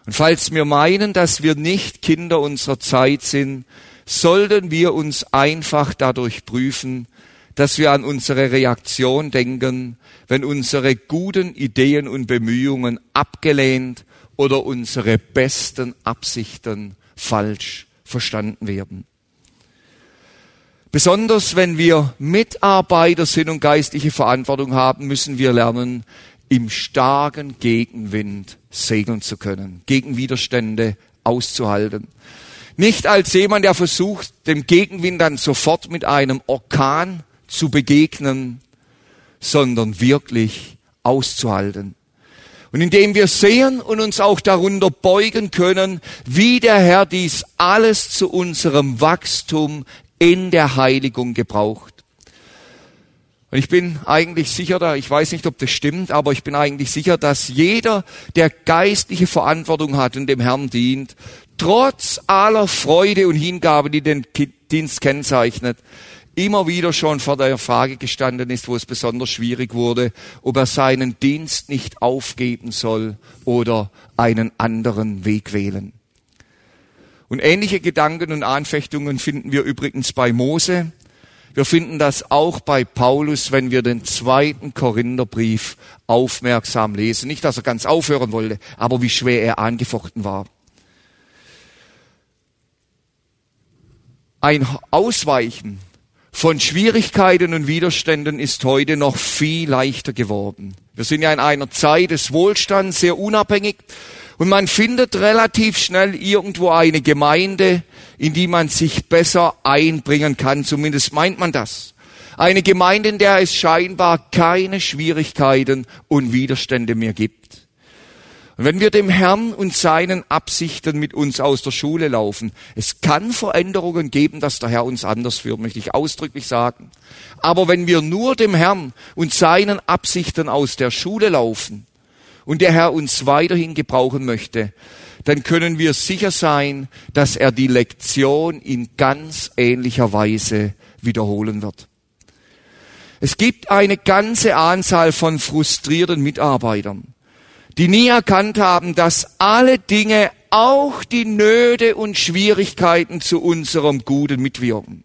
Und falls wir meinen, dass wir nicht Kinder unserer Zeit sind, sollten wir uns einfach dadurch prüfen, dass wir an unsere Reaktion denken, wenn unsere guten Ideen und Bemühungen abgelehnt oder unsere besten Absichten falsch verstanden werden. Besonders wenn wir Mitarbeiter sind und geistliche Verantwortung haben, müssen wir lernen, im starken Gegenwind segeln zu können, gegen Widerstände auszuhalten. Nicht als jemand, der versucht, dem Gegenwind dann sofort mit einem Orkan zu begegnen, sondern wirklich auszuhalten. Und indem wir sehen und uns auch darunter beugen können, wie der Herr dies alles zu unserem Wachstum in der Heiligung gebraucht. Und ich bin eigentlich sicher, da, ich weiß nicht, ob das stimmt, aber ich bin eigentlich sicher, dass jeder, der geistliche Verantwortung hat und dem Herrn dient, trotz aller Freude und Hingabe, die den Dienst kennzeichnet, immer wieder schon vor der Frage gestanden ist, wo es besonders schwierig wurde, ob er seinen Dienst nicht aufgeben soll oder einen anderen Weg wählen. Und ähnliche Gedanken und Anfechtungen finden wir übrigens bei Mose. Wir finden das auch bei Paulus, wenn wir den zweiten Korintherbrief aufmerksam lesen. Nicht, dass er ganz aufhören wollte, aber wie schwer er angefochten war. Ein Ausweichen von Schwierigkeiten und Widerständen ist heute noch viel leichter geworden. Wir sind ja in einer Zeit des Wohlstands, sehr unabhängig. Und man findet relativ schnell irgendwo eine Gemeinde, in die man sich besser einbringen kann. Zumindest meint man das. Eine Gemeinde, in der es scheinbar keine Schwierigkeiten und Widerstände mehr gibt. Und wenn wir dem Herrn und seinen Absichten mit uns aus der Schule laufen, es kann Veränderungen geben, dass der Herr uns anders führt, möchte ich ausdrücklich sagen. Aber wenn wir nur dem Herrn und seinen Absichten aus der Schule laufen und der Herr uns weiterhin gebrauchen möchte, dann können wir sicher sein, dass er die Lektion in ganz ähnlicher Weise wiederholen wird. Es gibt eine ganze Anzahl von frustrierten Mitarbeitern die nie erkannt haben, dass alle Dinge, auch die Nöte und Schwierigkeiten zu unserem Guten mitwirken.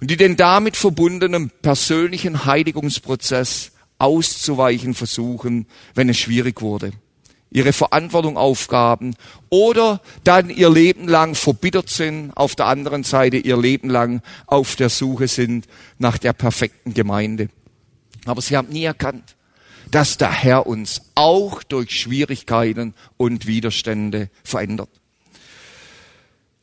Und die den damit verbundenen persönlichen Heiligungsprozess auszuweichen versuchen, wenn es schwierig wurde. Ihre Verantwortung aufgaben oder dann ihr Leben lang verbittert sind, auf der anderen Seite ihr Leben lang auf der Suche sind nach der perfekten Gemeinde. Aber sie haben nie erkannt, dass der Herr uns auch durch Schwierigkeiten und Widerstände verändert.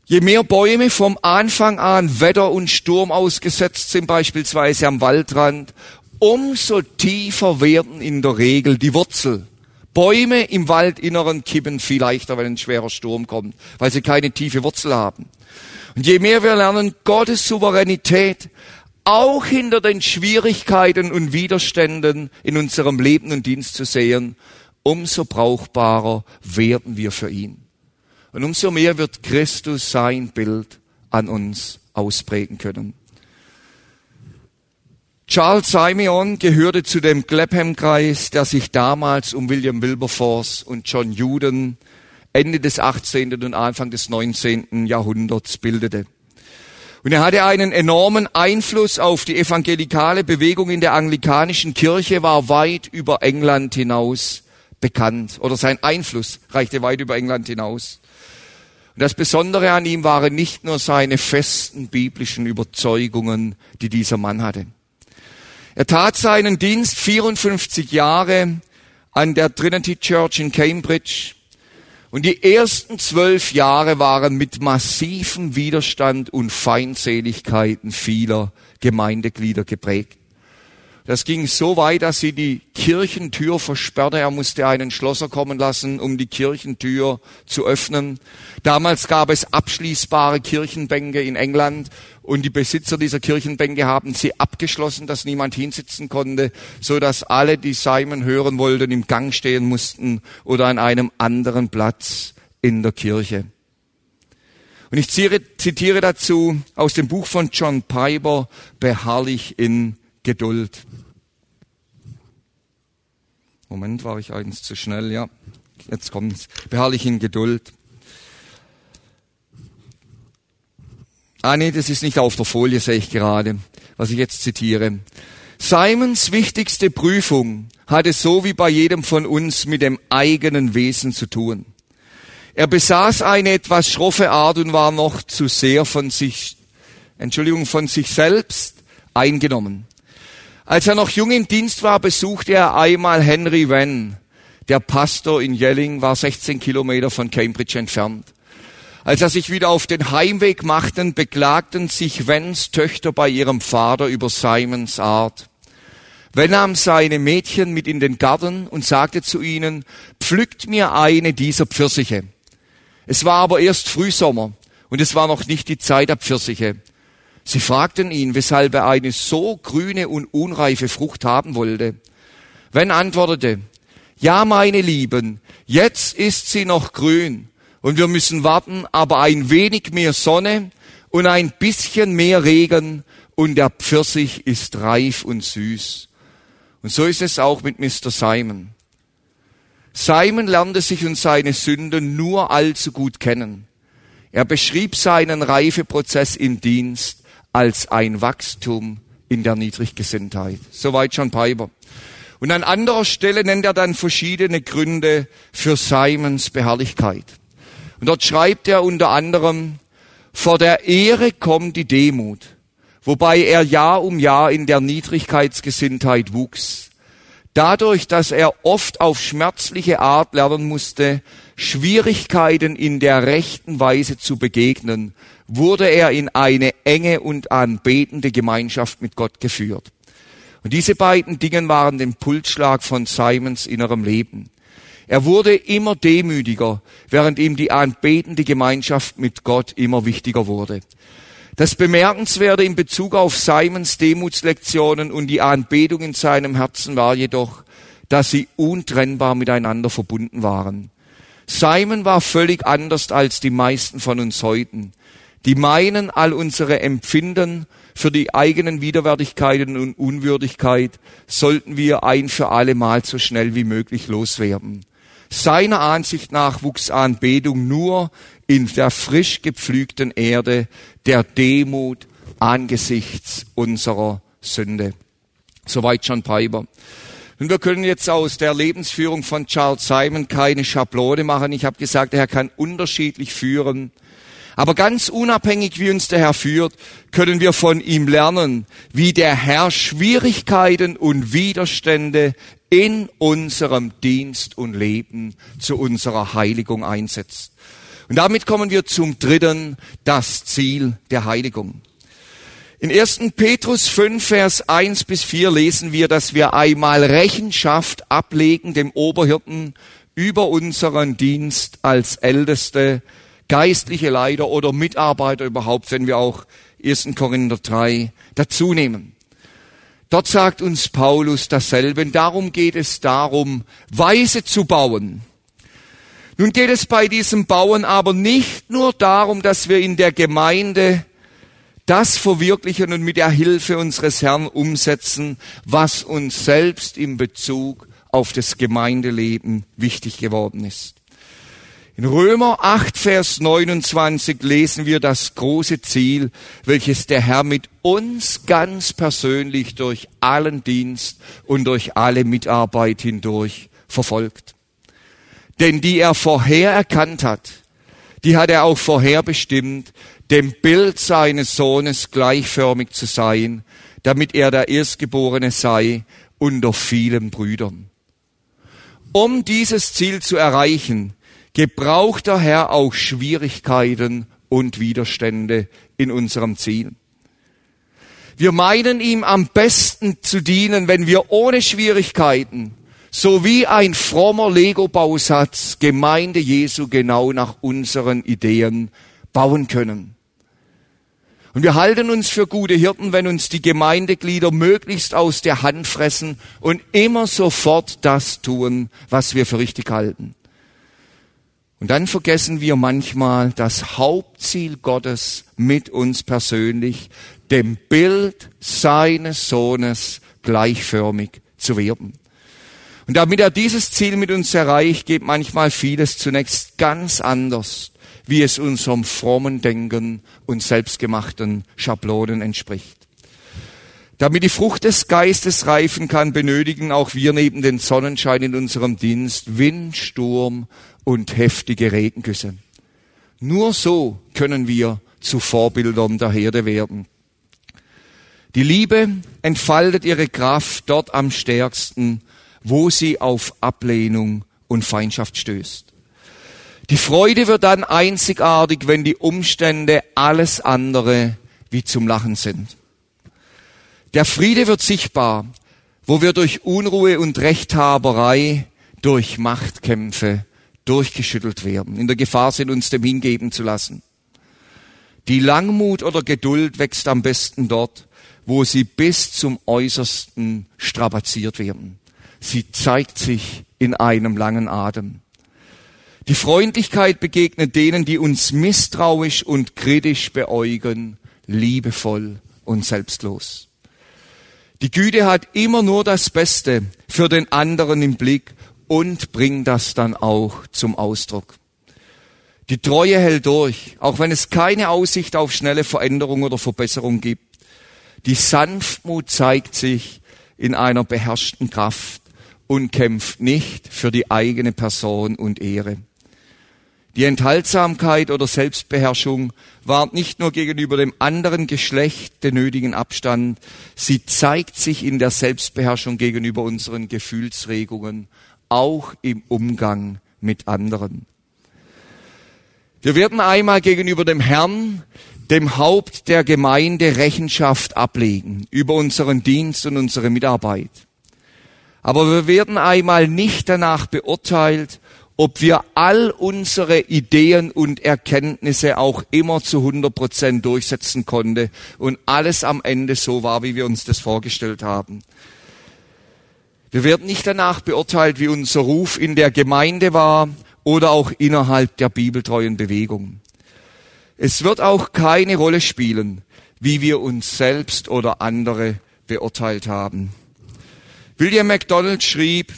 Je mehr Bäume vom Anfang an Wetter und Sturm ausgesetzt sind, beispielsweise am Waldrand, umso tiefer werden in der Regel die Wurzel. Bäume im Waldinneren kippen viel leichter, wenn ein schwerer Sturm kommt, weil sie keine tiefe Wurzel haben. Und je mehr wir lernen, Gottes Souveränität auch hinter den Schwierigkeiten und Widerständen in unserem Leben und Dienst zu sehen, umso brauchbarer werden wir für ihn. Und umso mehr wird Christus sein Bild an uns ausprägen können. Charles Simeon gehörte zu dem Clapham-Kreis, der sich damals um William Wilberforce und John Juden Ende des 18. und Anfang des 19. Jahrhunderts bildete. Und er hatte einen enormen Einfluss auf die evangelikale Bewegung in der anglikanischen Kirche, war weit über England hinaus bekannt. Oder sein Einfluss reichte weit über England hinaus. Und das Besondere an ihm waren nicht nur seine festen biblischen Überzeugungen, die dieser Mann hatte. Er tat seinen Dienst 54 Jahre an der Trinity Church in Cambridge und die ersten zwölf Jahre waren mit massivem Widerstand und Feindseligkeiten vieler Gemeindeglieder geprägt. Das ging so weit, dass sie die Kirchentür versperrte. Er musste einen Schlosser kommen lassen, um die Kirchentür zu öffnen. Damals gab es abschließbare Kirchenbänke in England und die Besitzer dieser Kirchenbänke haben sie abgeschlossen, dass niemand hinsitzen konnte, so dass alle, die Simon hören wollten, im Gang stehen mussten oder an einem anderen Platz in der Kirche. Und ich zitiere dazu aus dem Buch von John Piper, Beharrlich in Geduld. Moment, war ich eins zu schnell, ja. Jetzt kommt's. Beharrlich in Geduld. Ah nee, das ist nicht auf der Folie, sehe ich gerade, was ich jetzt zitiere. Simons wichtigste Prüfung hatte so wie bei jedem von uns mit dem eigenen Wesen zu tun. Er besaß eine etwas schroffe Art und war noch zu sehr von sich, Entschuldigung, von sich selbst eingenommen. Als er noch jung im Dienst war, besuchte er einmal Henry Venn. Der Pastor in Yelling war 16 Kilometer von Cambridge entfernt. Als er sich wieder auf den Heimweg machten, beklagten sich Vens Töchter bei ihrem Vater über Simons Art. Venn nahm seine Mädchen mit in den Garten und sagte zu ihnen, pflückt mir eine dieser Pfirsiche. Es war aber erst Frühsommer und es war noch nicht die Zeit der Pfirsiche. Sie fragten ihn, weshalb er eine so grüne und unreife Frucht haben wollte. Wenn antwortete, ja, meine Lieben, jetzt ist sie noch grün und wir müssen warten, aber ein wenig mehr Sonne und ein bisschen mehr Regen und der Pfirsich ist reif und süß. Und so ist es auch mit Mr. Simon. Simon lernte sich und seine Sünden nur allzu gut kennen. Er beschrieb seinen Reifeprozess im Dienst als ein Wachstum in der Niedriggesinntheit. Soweit schon Piper. Und an anderer Stelle nennt er dann verschiedene Gründe für Simons Beharrlichkeit. Und dort schreibt er unter anderem, vor der Ehre kommt die Demut, wobei er Jahr um Jahr in der Niedrigkeitsgesinntheit wuchs. Dadurch, dass er oft auf schmerzliche Art lernen musste, Schwierigkeiten in der rechten Weise zu begegnen, wurde er in eine enge und anbetende Gemeinschaft mit Gott geführt. Und diese beiden Dinge waren den Pulsschlag von Simons innerem Leben. Er wurde immer demütiger, während ihm die anbetende Gemeinschaft mit Gott immer wichtiger wurde. Das Bemerkenswerte in Bezug auf Simons Demutslektionen und die Anbetung in seinem Herzen war jedoch, dass sie untrennbar miteinander verbunden waren. Simon war völlig anders als die meisten von uns heute die meinen, all unsere Empfinden für die eigenen Widerwärtigkeiten und Unwürdigkeit sollten wir ein für alle Mal so schnell wie möglich loswerden. Seiner Ansicht nach wuchs Anbetung nur in der frisch gepflügten Erde der Demut angesichts unserer Sünde. Soweit John Piper. Und wir können jetzt aus der Lebensführung von Charles Simon keine Schablone machen. Ich habe gesagt, er kann unterschiedlich führen. Aber ganz unabhängig, wie uns der Herr führt, können wir von ihm lernen, wie der Herr Schwierigkeiten und Widerstände in unserem Dienst und Leben zu unserer Heiligung einsetzt. Und damit kommen wir zum dritten, das Ziel der Heiligung. In 1. Petrus 5, Vers 1 bis 4 lesen wir, dass wir einmal Rechenschaft ablegen dem Oberhirten über unseren Dienst als Älteste geistliche Leiter oder Mitarbeiter überhaupt, wenn wir auch 1. Korinther 3 dazu nehmen. Dort sagt uns Paulus dasselbe. Und darum geht es darum, weise zu bauen. Nun geht es bei diesem Bauen aber nicht nur darum, dass wir in der Gemeinde das verwirklichen und mit der Hilfe unseres Herrn umsetzen, was uns selbst in Bezug auf das Gemeindeleben wichtig geworden ist. In Römer 8, Vers 29 lesen wir das große Ziel, welches der Herr mit uns ganz persönlich durch allen Dienst und durch alle Mitarbeit hindurch verfolgt. Denn die er vorher erkannt hat, die hat er auch vorher bestimmt, dem Bild seines Sohnes gleichförmig zu sein, damit er der Erstgeborene sei unter vielen Brüdern. Um dieses Ziel zu erreichen, gebraucht der Herr auch Schwierigkeiten und Widerstände in unserem Ziel. Wir meinen ihm am besten zu dienen, wenn wir ohne Schwierigkeiten, so wie ein frommer Lego-Bausatz, Gemeinde Jesu genau nach unseren Ideen bauen können. Und wir halten uns für gute Hirten, wenn uns die Gemeindeglieder möglichst aus der Hand fressen und immer sofort das tun, was wir für richtig halten. Und dann vergessen wir manchmal das Hauptziel Gottes mit uns persönlich, dem Bild seines Sohnes gleichförmig zu werden. Und damit er dieses Ziel mit uns erreicht, geht manchmal vieles zunächst ganz anders, wie es unserem frommen Denken und selbstgemachten Schablonen entspricht. Damit die Frucht des Geistes reifen kann, benötigen auch wir neben den Sonnenschein in unserem Dienst Wind, Sturm und heftige Regengüsse. Nur so können wir zu Vorbildern der Herde werden. Die Liebe entfaltet ihre Kraft dort am stärksten, wo sie auf Ablehnung und Feindschaft stößt. Die Freude wird dann einzigartig, wenn die Umstände alles andere wie zum Lachen sind. Der Friede wird sichtbar, wo wir durch Unruhe und Rechthaberei, durch Machtkämpfe durchgeschüttelt werden, in der Gefahr sind, uns dem hingeben zu lassen. Die Langmut oder Geduld wächst am besten dort, wo sie bis zum Äußersten strapaziert werden. Sie zeigt sich in einem langen Atem. Die Freundlichkeit begegnet denen, die uns misstrauisch und kritisch beäugen, liebevoll und selbstlos. Die Güte hat immer nur das Beste für den anderen im Blick und bringt das dann auch zum Ausdruck. Die Treue hält durch, auch wenn es keine Aussicht auf schnelle Veränderung oder Verbesserung gibt. Die Sanftmut zeigt sich in einer beherrschten Kraft und kämpft nicht für die eigene Person und Ehre. Die Enthaltsamkeit oder Selbstbeherrschung wahrt nicht nur gegenüber dem anderen Geschlecht den nötigen Abstand, sie zeigt sich in der Selbstbeherrschung gegenüber unseren Gefühlsregungen auch im Umgang mit anderen. Wir werden einmal gegenüber dem Herrn, dem Haupt der Gemeinde, Rechenschaft ablegen über unseren Dienst und unsere Mitarbeit. Aber wir werden einmal nicht danach beurteilt, ob wir all unsere Ideen und Erkenntnisse auch immer zu 100 Prozent durchsetzen konnte und alles am Ende so war, wie wir uns das vorgestellt haben. Wir werden nicht danach beurteilt, wie unser Ruf in der Gemeinde war oder auch innerhalb der bibeltreuen Bewegung. Es wird auch keine Rolle spielen, wie wir uns selbst oder andere beurteilt haben. William MacDonald schrieb,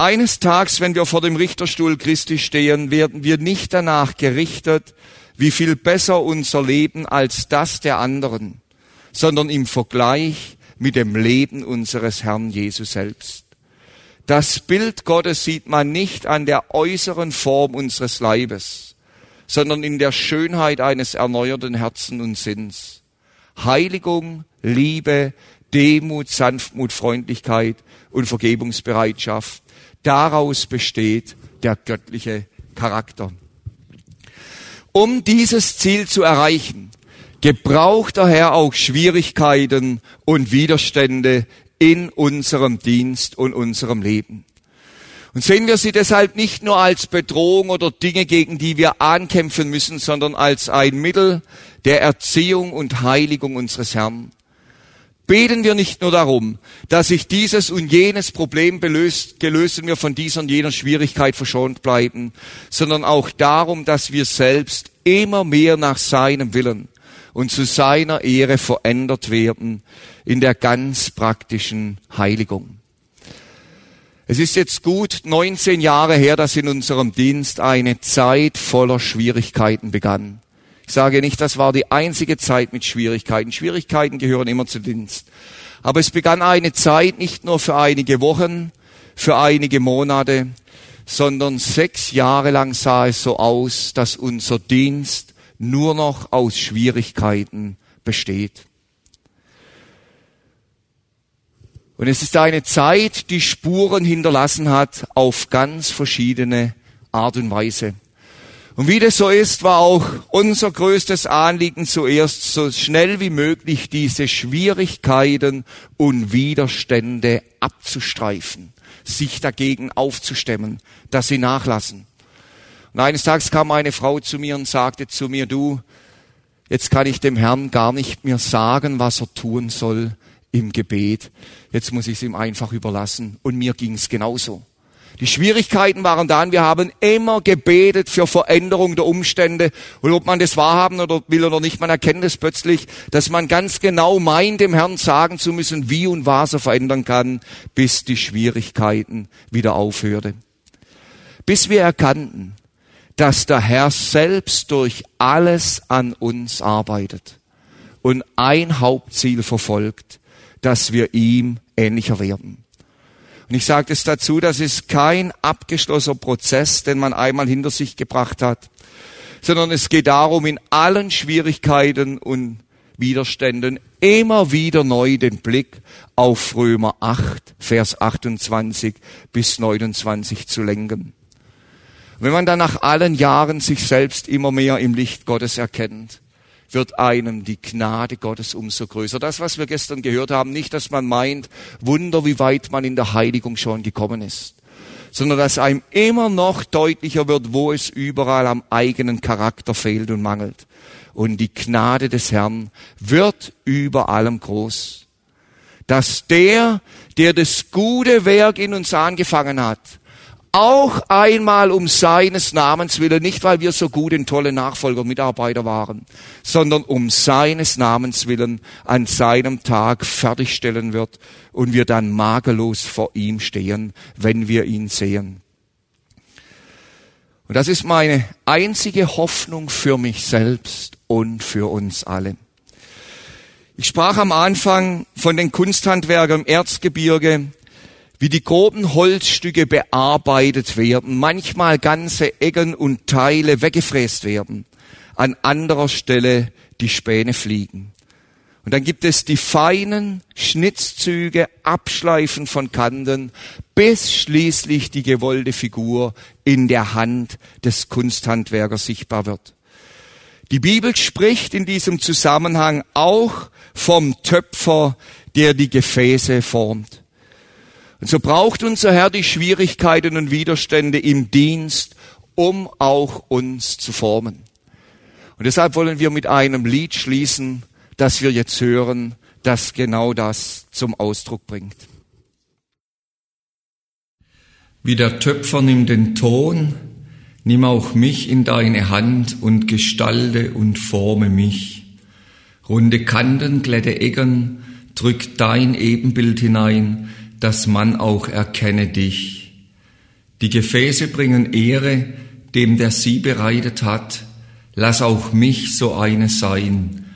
eines Tages, wenn wir vor dem Richterstuhl Christi stehen, werden wir nicht danach gerichtet, wie viel besser unser Leben als das der anderen, sondern im Vergleich mit dem Leben unseres Herrn Jesus selbst. Das Bild Gottes sieht man nicht an der äußeren Form unseres Leibes, sondern in der Schönheit eines erneuerten Herzen und Sinns. Heiligung, Liebe, Demut, Sanftmut, Freundlichkeit und Vergebungsbereitschaft. Daraus besteht der göttliche Charakter. Um dieses Ziel zu erreichen, gebraucht der Herr auch Schwierigkeiten und Widerstände in unserem Dienst und unserem Leben. Und sehen wir sie deshalb nicht nur als Bedrohung oder Dinge, gegen die wir ankämpfen müssen, sondern als ein Mittel der Erziehung und Heiligung unseres Herrn. Beten wir nicht nur darum, dass sich dieses und jenes Problem gelöst, gelöst und wir von dieser und jener Schwierigkeit verschont bleiben, sondern auch darum, dass wir selbst immer mehr nach seinem Willen und zu seiner Ehre verändert werden in der ganz praktischen Heiligung. Es ist jetzt gut 19 Jahre her, dass in unserem Dienst eine Zeit voller Schwierigkeiten begann. Ich sage nicht, das war die einzige Zeit mit Schwierigkeiten. Schwierigkeiten gehören immer zu Dienst. Aber es begann eine Zeit nicht nur für einige Wochen, für einige Monate, sondern sechs Jahre lang sah es so aus, dass unser Dienst nur noch aus Schwierigkeiten besteht. Und es ist eine Zeit, die Spuren hinterlassen hat auf ganz verschiedene Art und Weise. Und wie das so ist, war auch unser größtes Anliegen zuerst, so schnell wie möglich diese Schwierigkeiten und Widerstände abzustreifen, sich dagegen aufzustemmen, dass sie nachlassen. Und eines Tages kam eine Frau zu mir und sagte zu mir, du, jetzt kann ich dem Herrn gar nicht mehr sagen, was er tun soll im Gebet. Jetzt muss ich es ihm einfach überlassen. Und mir ging es genauso. Die Schwierigkeiten waren da und wir haben immer gebetet für Veränderung der Umstände. Und ob man das wahrhaben oder will oder nicht, man erkennt es plötzlich, dass man ganz genau meint, dem Herrn sagen zu müssen, wie und was er verändern kann, bis die Schwierigkeiten wieder aufhörte. Bis wir erkannten, dass der Herr selbst durch alles an uns arbeitet und ein Hauptziel verfolgt, dass wir ihm ähnlicher werden. Und ich sage es dazu, das ist kein abgeschlossener Prozess, den man einmal hinter sich gebracht hat, sondern es geht darum, in allen Schwierigkeiten und Widerständen immer wieder neu den Blick auf Römer 8, Vers 28 bis 29 zu lenken. wenn man dann nach allen Jahren sich selbst immer mehr im Licht Gottes erkennt, wird einem die Gnade Gottes umso größer. Das, was wir gestern gehört haben, nicht, dass man meint, Wunder, wie weit man in der Heiligung schon gekommen ist, sondern dass einem immer noch deutlicher wird, wo es überall am eigenen Charakter fehlt und mangelt. Und die Gnade des Herrn wird über allem groß. Dass der, der das gute Werk in uns angefangen hat, auch einmal um seines Namens willen, nicht weil wir so gut und tolle Nachfolger, Mitarbeiter waren, sondern um seines Namens willen an seinem Tag fertigstellen wird und wir dann makellos vor ihm stehen, wenn wir ihn sehen. Und das ist meine einzige Hoffnung für mich selbst und für uns alle. Ich sprach am Anfang von den Kunsthandwerkern im Erzgebirge, wie die groben Holzstücke bearbeitet werden, manchmal ganze Ecken und Teile weggefräst werden, an anderer Stelle die Späne fliegen. Und dann gibt es die feinen Schnitzzüge, Abschleifen von Kanten, bis schließlich die gewollte Figur in der Hand des Kunsthandwerkers sichtbar wird. Die Bibel spricht in diesem Zusammenhang auch vom Töpfer, der die Gefäße formt. Und so braucht unser Herr die Schwierigkeiten und Widerstände im Dienst, um auch uns zu formen. Und deshalb wollen wir mit einem Lied schließen, das wir jetzt hören, das genau das zum Ausdruck bringt. Wie der Töpfer nimmt den Ton, nimm auch mich in deine Hand und gestalte und forme mich. Runde Kanten, glätte Ecken, drück dein Ebenbild hinein, dass man auch erkenne dich. Die Gefäße bringen Ehre, dem der sie bereitet hat. Lass auch mich so eine sein,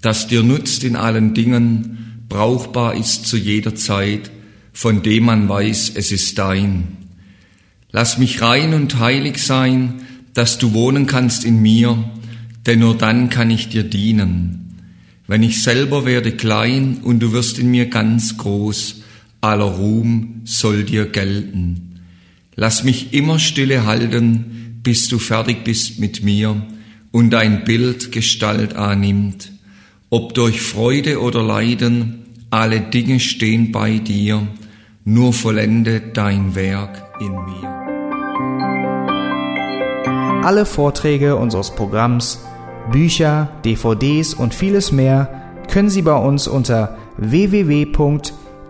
das dir nutzt in allen Dingen, brauchbar ist zu jeder Zeit, von dem man weiß, es ist dein. Lass mich rein und heilig sein, dass du wohnen kannst in mir, denn nur dann kann ich dir dienen. Wenn ich selber werde klein und du wirst in mir ganz groß, aller Ruhm soll dir gelten. Lass mich immer stille halten, bis du fertig bist mit mir und dein Bild Gestalt annimmt. Ob durch Freude oder Leiden, alle Dinge stehen bei dir, nur vollende dein Werk in mir. Alle Vorträge unseres Programms, Bücher, DVDs und vieles mehr können Sie bei uns unter www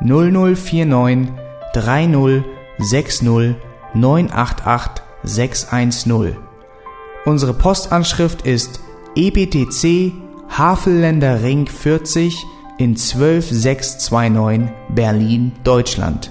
0049 30 60 988 610. Unsere Postanschrift ist EBTC Havelländer Ring 40 in 12629 Berlin, Deutschland.